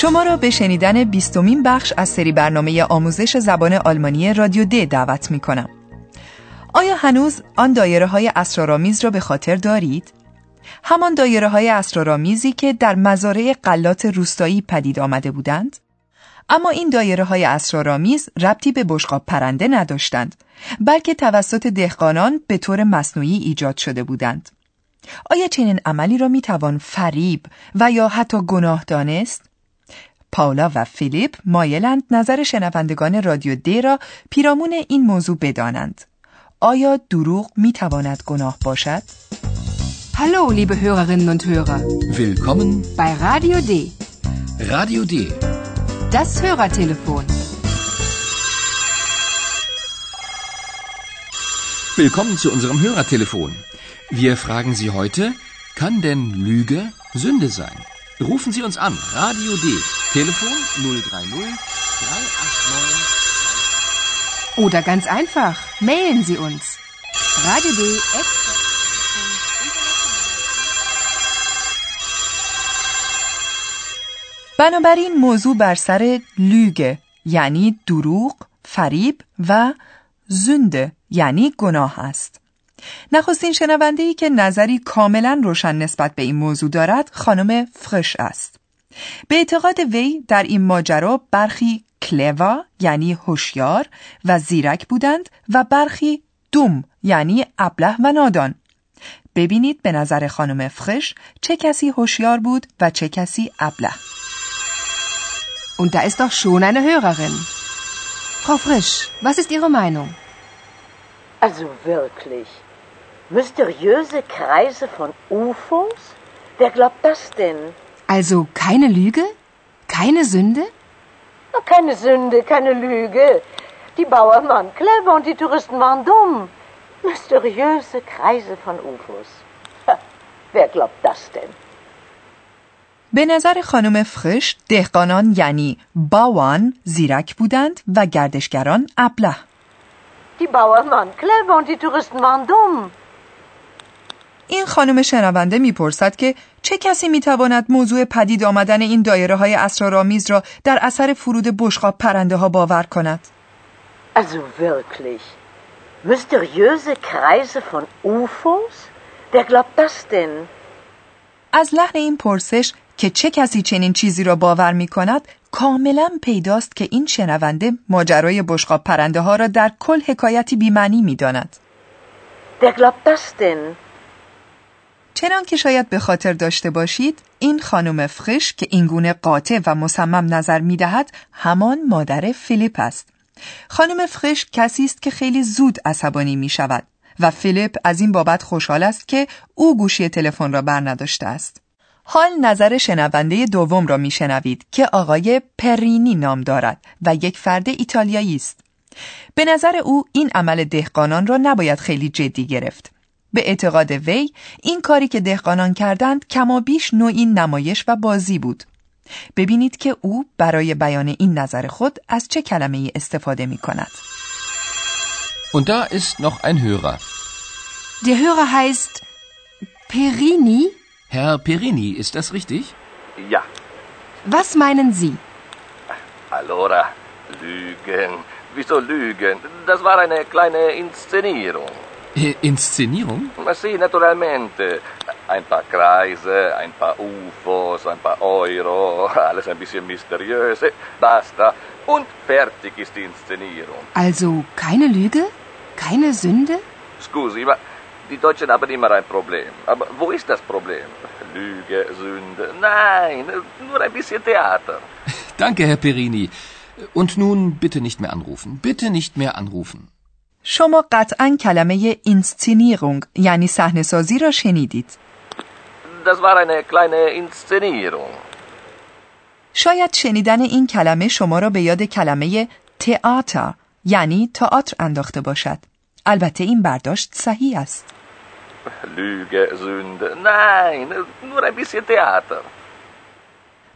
شما را به شنیدن بیستمین بخش از سری برنامه آموزش زبان آلمانی رادیو د دعوت می کنم. آیا هنوز آن دایره های اسرارآمیز را به خاطر دارید؟ همان دایره های اسرارآمیزی که در مزارع قلات روستایی پدید آمده بودند؟ اما این دایره های اسرارآمیز ربطی به بشقاب پرنده نداشتند بلکه توسط دهقانان به طور مصنوعی ایجاد شده بودند. آیا چنین عملی را می توان فریب و یا حتی گناه دانست؟ پاولا و فیلیپ مایلند نظر شنوندگان رادیو دی را پیرامون این موضوع بدانند. آیا دروغ می تواند گناه باشد؟ Hallo, liebe Hörerinnen und Hörer. Willkommen bei Radio D. Radio D. Das Hörertelefon. Willkommen zu unserem Hörertelefon. Wir fragen Sie heute, kann denn Lüge Sünde sein? Rufen Sie uns an. Radio D. Telefon 030 389. Oder ganz einfach, mailen Sie uns. Radio D. بنابراین موضوع بر سر لوگه یعنی دروغ، فریب و زنده یعنی گناه است. نخستین شنونده ای که نظری کاملا روشن نسبت به این موضوع دارد خانم فرش است. به اعتقاد وی در این ماجرا برخی کلوا یعنی هوشیار و زیرک بودند و برخی دوم یعنی ابله و نادان. ببینید به نظر خانم فرش چه کسی هوشیار بود و چه کسی ابله. Und da ist doch schon eine Hörerin. Frau Frisch, was ist Ihre Meinung? Also wirklich. Mysteriöse Kreise von UFOs? Wer glaubt das denn? Also keine Lüge? Keine Sünde? Na, keine Sünde, keine Lüge. Die Bauern waren clever und die Touristen waren dumm. Mysteriöse Kreise von UFOs. Ha, wer glaubt das denn? به نظر خانم فرش دهقانان یعنی باوان زیرک بودند و گردشگران ابله Die Bauern waren clever und die Touristen waren dumm. این خانم شنونده می‌پرسد که چه کسی می‌تواند موضوع پدید آمدن این دایره های اسرارآمیز را در اثر فرود بشقاب پرنده ها باور کند؟ Also wirklich. Mysteriöse Kreise von UFOs? Wer glaubt das denn? از لحن این پرسش که چه کسی چنین چیزی را باور می کند کاملا پیداست که این شنونده ماجرای بشقاب پرنده ها را در کل حکایتی بیمعنی می داند. Wer glaubt das denn? چنان که شاید به خاطر داشته باشید این خانم فخش که اینگونه قاطع و مصمم نظر می دهد همان مادر فیلیپ است. خانم فخش کسی است که خیلی زود عصبانی می شود و فیلیپ از این بابت خوشحال است که او گوشی تلفن را بر نداشته است. حال نظر شنونده دوم را میشنوید که آقای پرینی نام دارد و یک فرد ایتالیایی است. به نظر او این عمل دهقانان را نباید خیلی جدی گرفت. به اعتقاد وی این کاری که دهقانان کردند کما بیش نوعی نمایش و بازی بود. ببینید که او برای بیان این نظر خود از چه کلمه ای استفاده می کند. Und da ist noch ein Hörer. Der Hörer heißt Perini. Herr Perini, ist das richtig? Ja, Was meinen Sie? allora, Lügen. Wieso Lügen? Das war eine kleine Inszenierung. Äh, Inszenierung? Ma sì, naturalmente. Ein paar Kreise, ein paar UFOs, ein paar Euro, alles ein bisschen mysteriös. Basta. Und fertig ist die Inszenierung. Also keine Lüge? Keine Sünde? Scusi, ma die Deutschen haben immer ein Problem. Aber wo ist das Problem? Lüge, Sünde? Nein, nur ein bisschen Theater. Danke, Herr Perini. Und nun bitte nicht mehr anrufen. Bitte nicht mehr anrufen. شما قطعا کلمه اینستینیرونگ یعنی صحنه سازی را شنیدید. Das war eine kleine شاید شنیدن این کلمه شما را به یاد کلمه تئاتر یعنی تئاتر انداخته باشد. البته این برداشت صحیح است. Lüge, Sünde. نه nur ein bisschen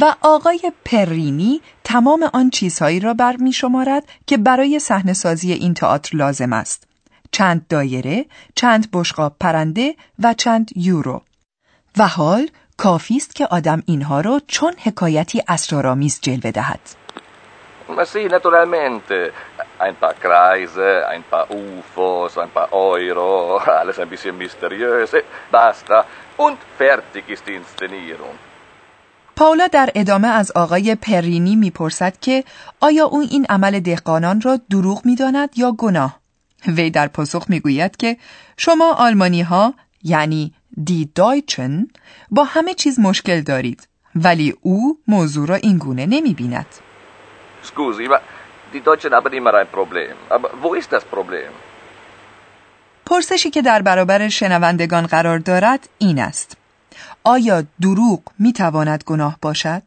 و آقای پرینی تمام آن چیزهایی را بر می شمارد که برای صحنه سازی این تئاتر لازم است. چند دایره، چند بشقاب پرنده و چند یورو. و حال کافی است که آدم اینها را چون حکایتی اسرارآمیز جلوه دهد. Sì, naturalmente. Ein paar Kreise, ein paar UFOs, ein paar Euro, alles ein bisschen mysteriös. Basta. Und fertig ist die Inszenierung. پاولا در ادامه از آقای پرینی می‌پرسد که آیا او این عمل دهقانان را دروغ می‌داند یا گناه؟ وی در پاسخ می‌گوید که شما آلمانی ها یعنی دی دایچن با همه چیز مشکل دارید ولی او موضوع را این گونه نمی بیند. Scusi, ma die Deutschen haben immer ein Problem. Aber wo ist das Problem? پرسشی که در برابر شنوندگان قرار دارد این است. آیا دروغ می تواند گناه باشد؟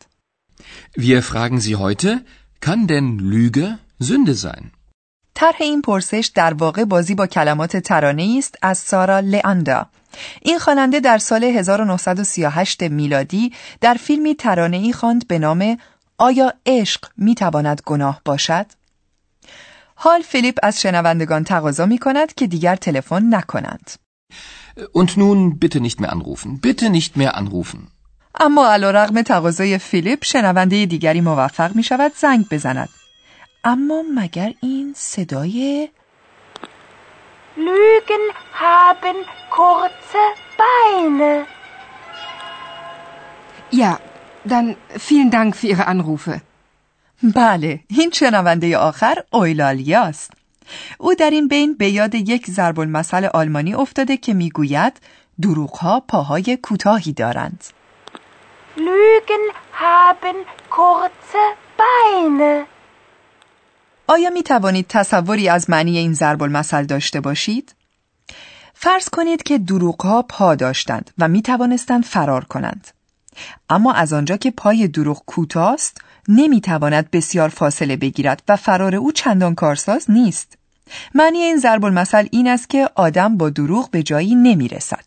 Wir fragen Sie heute, kann denn Lüge Sünde sein? طرح این پرسش در واقع بازی با کلمات ترانه است از سارا لئاندا. این خواننده در سال 1938 میلادی در فیلمی ترانه ای خواند به نام آیا عشق می تواند گناه باشد؟ حال فیلیپ از شنوندگان تقاضا می کند که دیگر تلفن نکنند. Und nun bitte nicht mehr anrufen. Bitte nicht mehr anrufen. اما علا رغم تقاضای فیلیپ شنونده دیگری موفق می شود زنگ بزند. اما مگر این صدای Lügen haben kurze Beine. Ja, dann vielen Dank für Ihre Anrufe. بله این شنونده آخر اویلالیاست او در این بین به یاد یک ضرب المثل آلمانی افتاده که می‌گوید دروغها پاهای کوتاهی دارند Lügen haben kurze Beine. آیا می توانید تصوری از معنی این ضرب المثل داشته باشید؟ فرض کنید که دروغها پا داشتند و می توانستند فرار کنند. اما از آنجا که پای دروغ کوتاست نمی تواند بسیار فاصله بگیرد و فرار او چندان کارساز نیست. معنی این ضرب المثل این است که آدم با دروغ به جایی نمی رسد.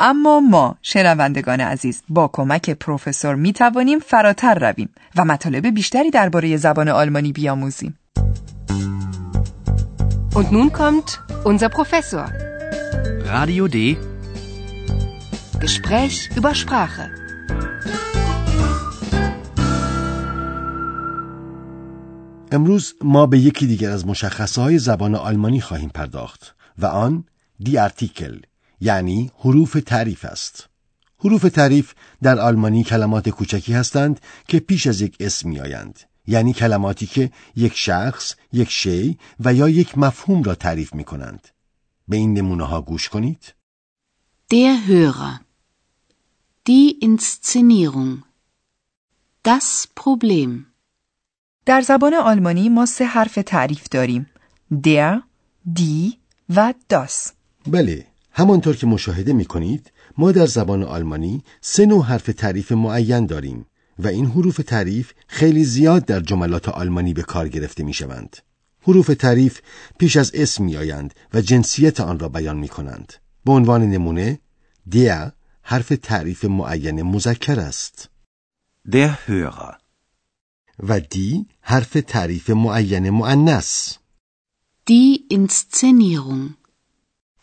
اما ما شنوندگان عزیز با کمک پروفسور می توانیم فراتر رویم و مطالب بیشتری درباره زبان آلمانی بیاموزیم. Und nun kommt unser Professor. Radio D. Gespräch über Sprache. امروز ما به یکی دیگر از مشخصهای زبان آلمانی خواهیم پرداخت و آن دی ارتیکل یعنی حروف تعریف است. حروف تعریف در آلمانی کلمات کوچکی هستند که پیش از یک اسم میآیند. یعنی کلماتی که یک شخص، یک شی و یا یک مفهوم را تعریف می کنند. به این نمونه ها گوش کنید. Der Hörer. Die Inszenierung. Das Problem. در زبان آلمانی ما سه حرف تعریف داریم. der، دی و das. بله، همانطور که مشاهده می کنید ما در زبان آلمانی سه نوع حرف تعریف معین داریم و این حروف تعریف خیلی زیاد در جملات آلمانی به کار گرفته می شوند. حروف تعریف پیش از اسم می آیند و جنسیت آن را بیان می کنند. به عنوان نمونه der حرف تعریف معین مذکر است Der Hörer. و دی حرف تعریف معین مؤنث Die Inszenierung.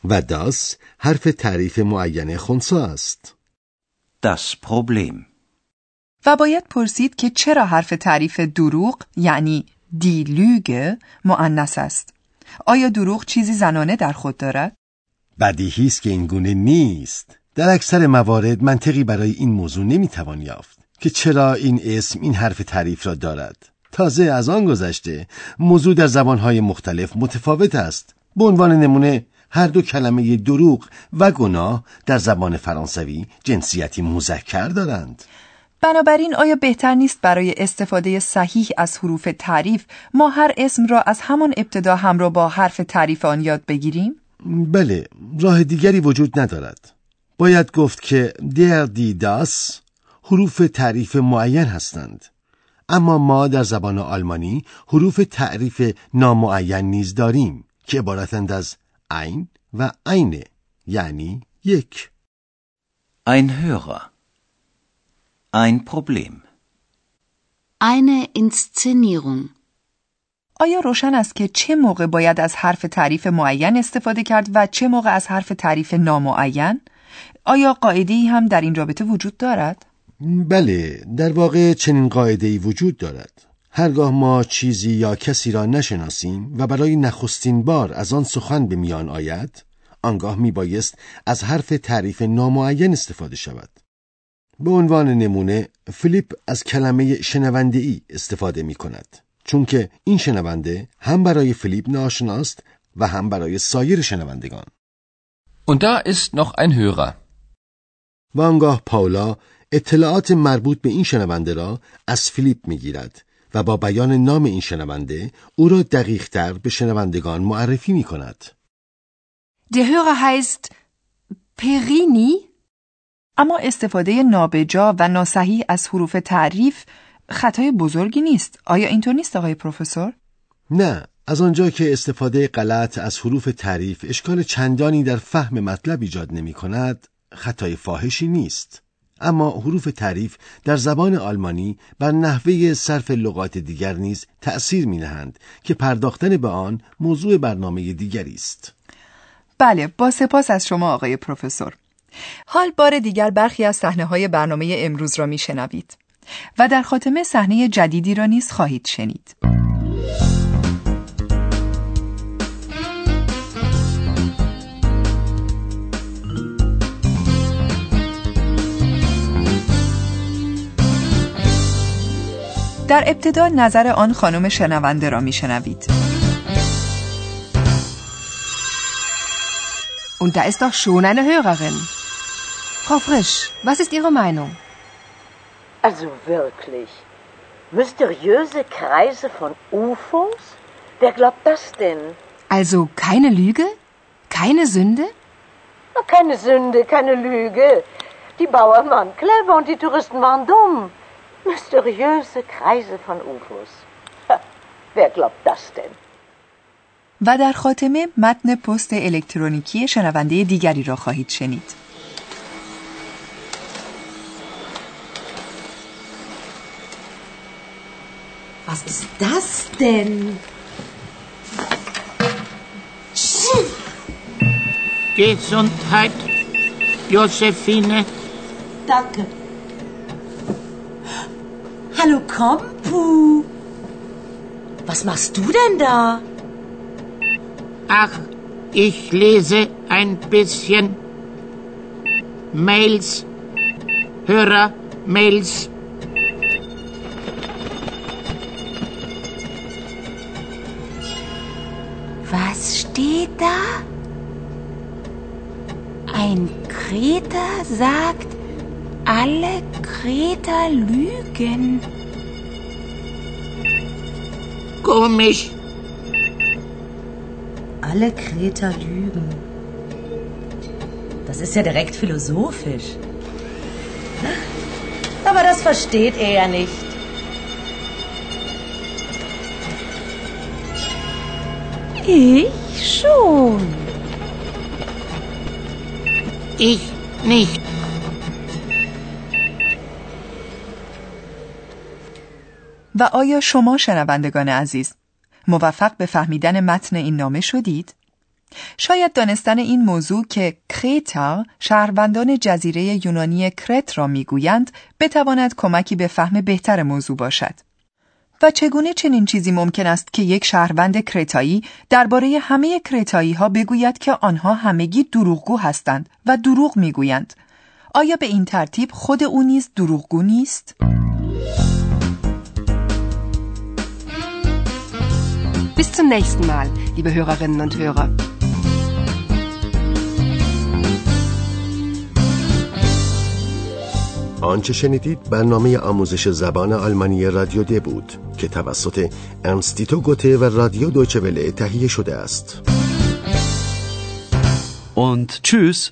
و das حرف تعریف معین خنثی است. Das Problem. و باید پرسید که چرا حرف تعریف دروغ یعنی دی لوگه مؤنث است. آیا دروغ چیزی زنانه در خود دارد؟ بدیهی است که این گونه نیست. در اکثر موارد منطقی برای این موضوع نمی‌توان یافت که چرا این اسم این حرف تعریف را دارد. تازه از آن گذشته موضوع در زبانهای مختلف متفاوت است. به عنوان نمونه هر دو کلمه دروغ و گناه در زبان فرانسوی جنسیتی مذکر دارند. بنابراین آیا بهتر نیست برای استفاده صحیح از حروف تعریف ما هر اسم را از همان ابتدا همراه با حرف تعریف آن یاد بگیریم؟ بله، راه دیگری وجود ندارد. باید گفت که در دی داس حروف تعریف معین هستند اما ما در زبان آلمانی حروف تعریف نامعین نیز داریم که عبارتند از ein و eine یعنی یک Ein Hörer. Ein Problem. Eine Inszenierung. آیا روشن است که چه موقع باید از حرف تعریف معین استفاده کرد و چه موقع از حرف تعریف نامعین؟ آیا قاعده هم در این رابطه وجود دارد؟ بله در واقع چنین قاعده ای وجود دارد هرگاه ما چیزی یا کسی را نشناسیم و برای نخستین بار از آن سخن به میان آید آنگاه می بایست از حرف تعریف نامعین استفاده شود به عنوان نمونه فیلیپ از کلمه شنونده ای استفاده می کند چون که این شنونده هم برای فیلیپ ناشناست و هم برای سایر شنوندگان Und da ist noch ein Hörer. و آنگاه پاولا اطلاعات مربوط به این شنونده را از فیلیپ می گیرد و با بیان نام این شنونده او را دقیق تر به شنوندگان معرفی می کند. Der Hörer heißt Perini. اما استفاده نابجا و ناصحیح از حروف تعریف خطای بزرگی نیست. آیا اینطور نیست آقای پروفسور؟ نه از آنجا که استفاده غلط از حروف تعریف اشکال چندانی در فهم مطلب ایجاد نمی کند خطای فاحشی نیست. اما حروف تعریف در زبان آلمانی بر نحوه صرف لغات دیگر نیز تأثیر می نهند که پرداختن به آن موضوع برنامه دیگری است. بله با سپاس از شما آقای پروفسور. حال بار دیگر برخی از صحنه های برنامه امروز را میشنوید و در خاتمه صحنه جدیدی را نیز خواهید شنید. در ابتدا نظر آن خانم شنونده را میشنوید Und da ist doch schon eine Hörerin. Frau Frisch, was ist Ihre Meinung? Also wirklich. Mysteriöse Kreise von UFOs? Wer glaubt das denn? Also keine Lüge? Keine Sünde? Na, Keine Sünde, keine Lüge. Die Bauern waren clever und die Touristen waren dumm. Mysteriöse Kreise von UFOs. Ha, wer glaubt das denn? و در خاتمه متن پست الکترونیکی شنونده دیگری را خواهید شنید. Was ist das denn? Gesundheit, Josephine. Danke. Hallo Kompu. Was machst du denn da? Ach, ich lese ein bisschen Mails, Hörer-Mails. Was steht da? Ein Kreter sagt, alle Kreter lügen. Komisch. Alle Kreter lügen. Das ist ja direkt philosophisch. Aber das versteht er ja nicht. Ich schon. Ich nicht. و آیا شما شنوندگان عزیز موفق به فهمیدن متن این نامه شدید؟ شاید دانستن این موضوع که کریتا شهروندان جزیره یونانی کرت را می‌گویند بتواند کمکی به فهم بهتر موضوع باشد. و چگونه چنین چیزی ممکن است که یک شهروند کرتایی درباره همه کرتایی ها بگوید که آنها همگی دروغگو هستند و دروغ می‌گویند؟ آیا به این ترتیب خود او نیز دروغگو نیست؟ Bis zum nächsten Mal, liebe Hörerinnen und Hörer. آنچه شنیدید برنامه آموزش زبان آلمانی رادیو د بود که توسط انستیتو گوته و رادیو دویچه وله تهیه شده است Und tschüss.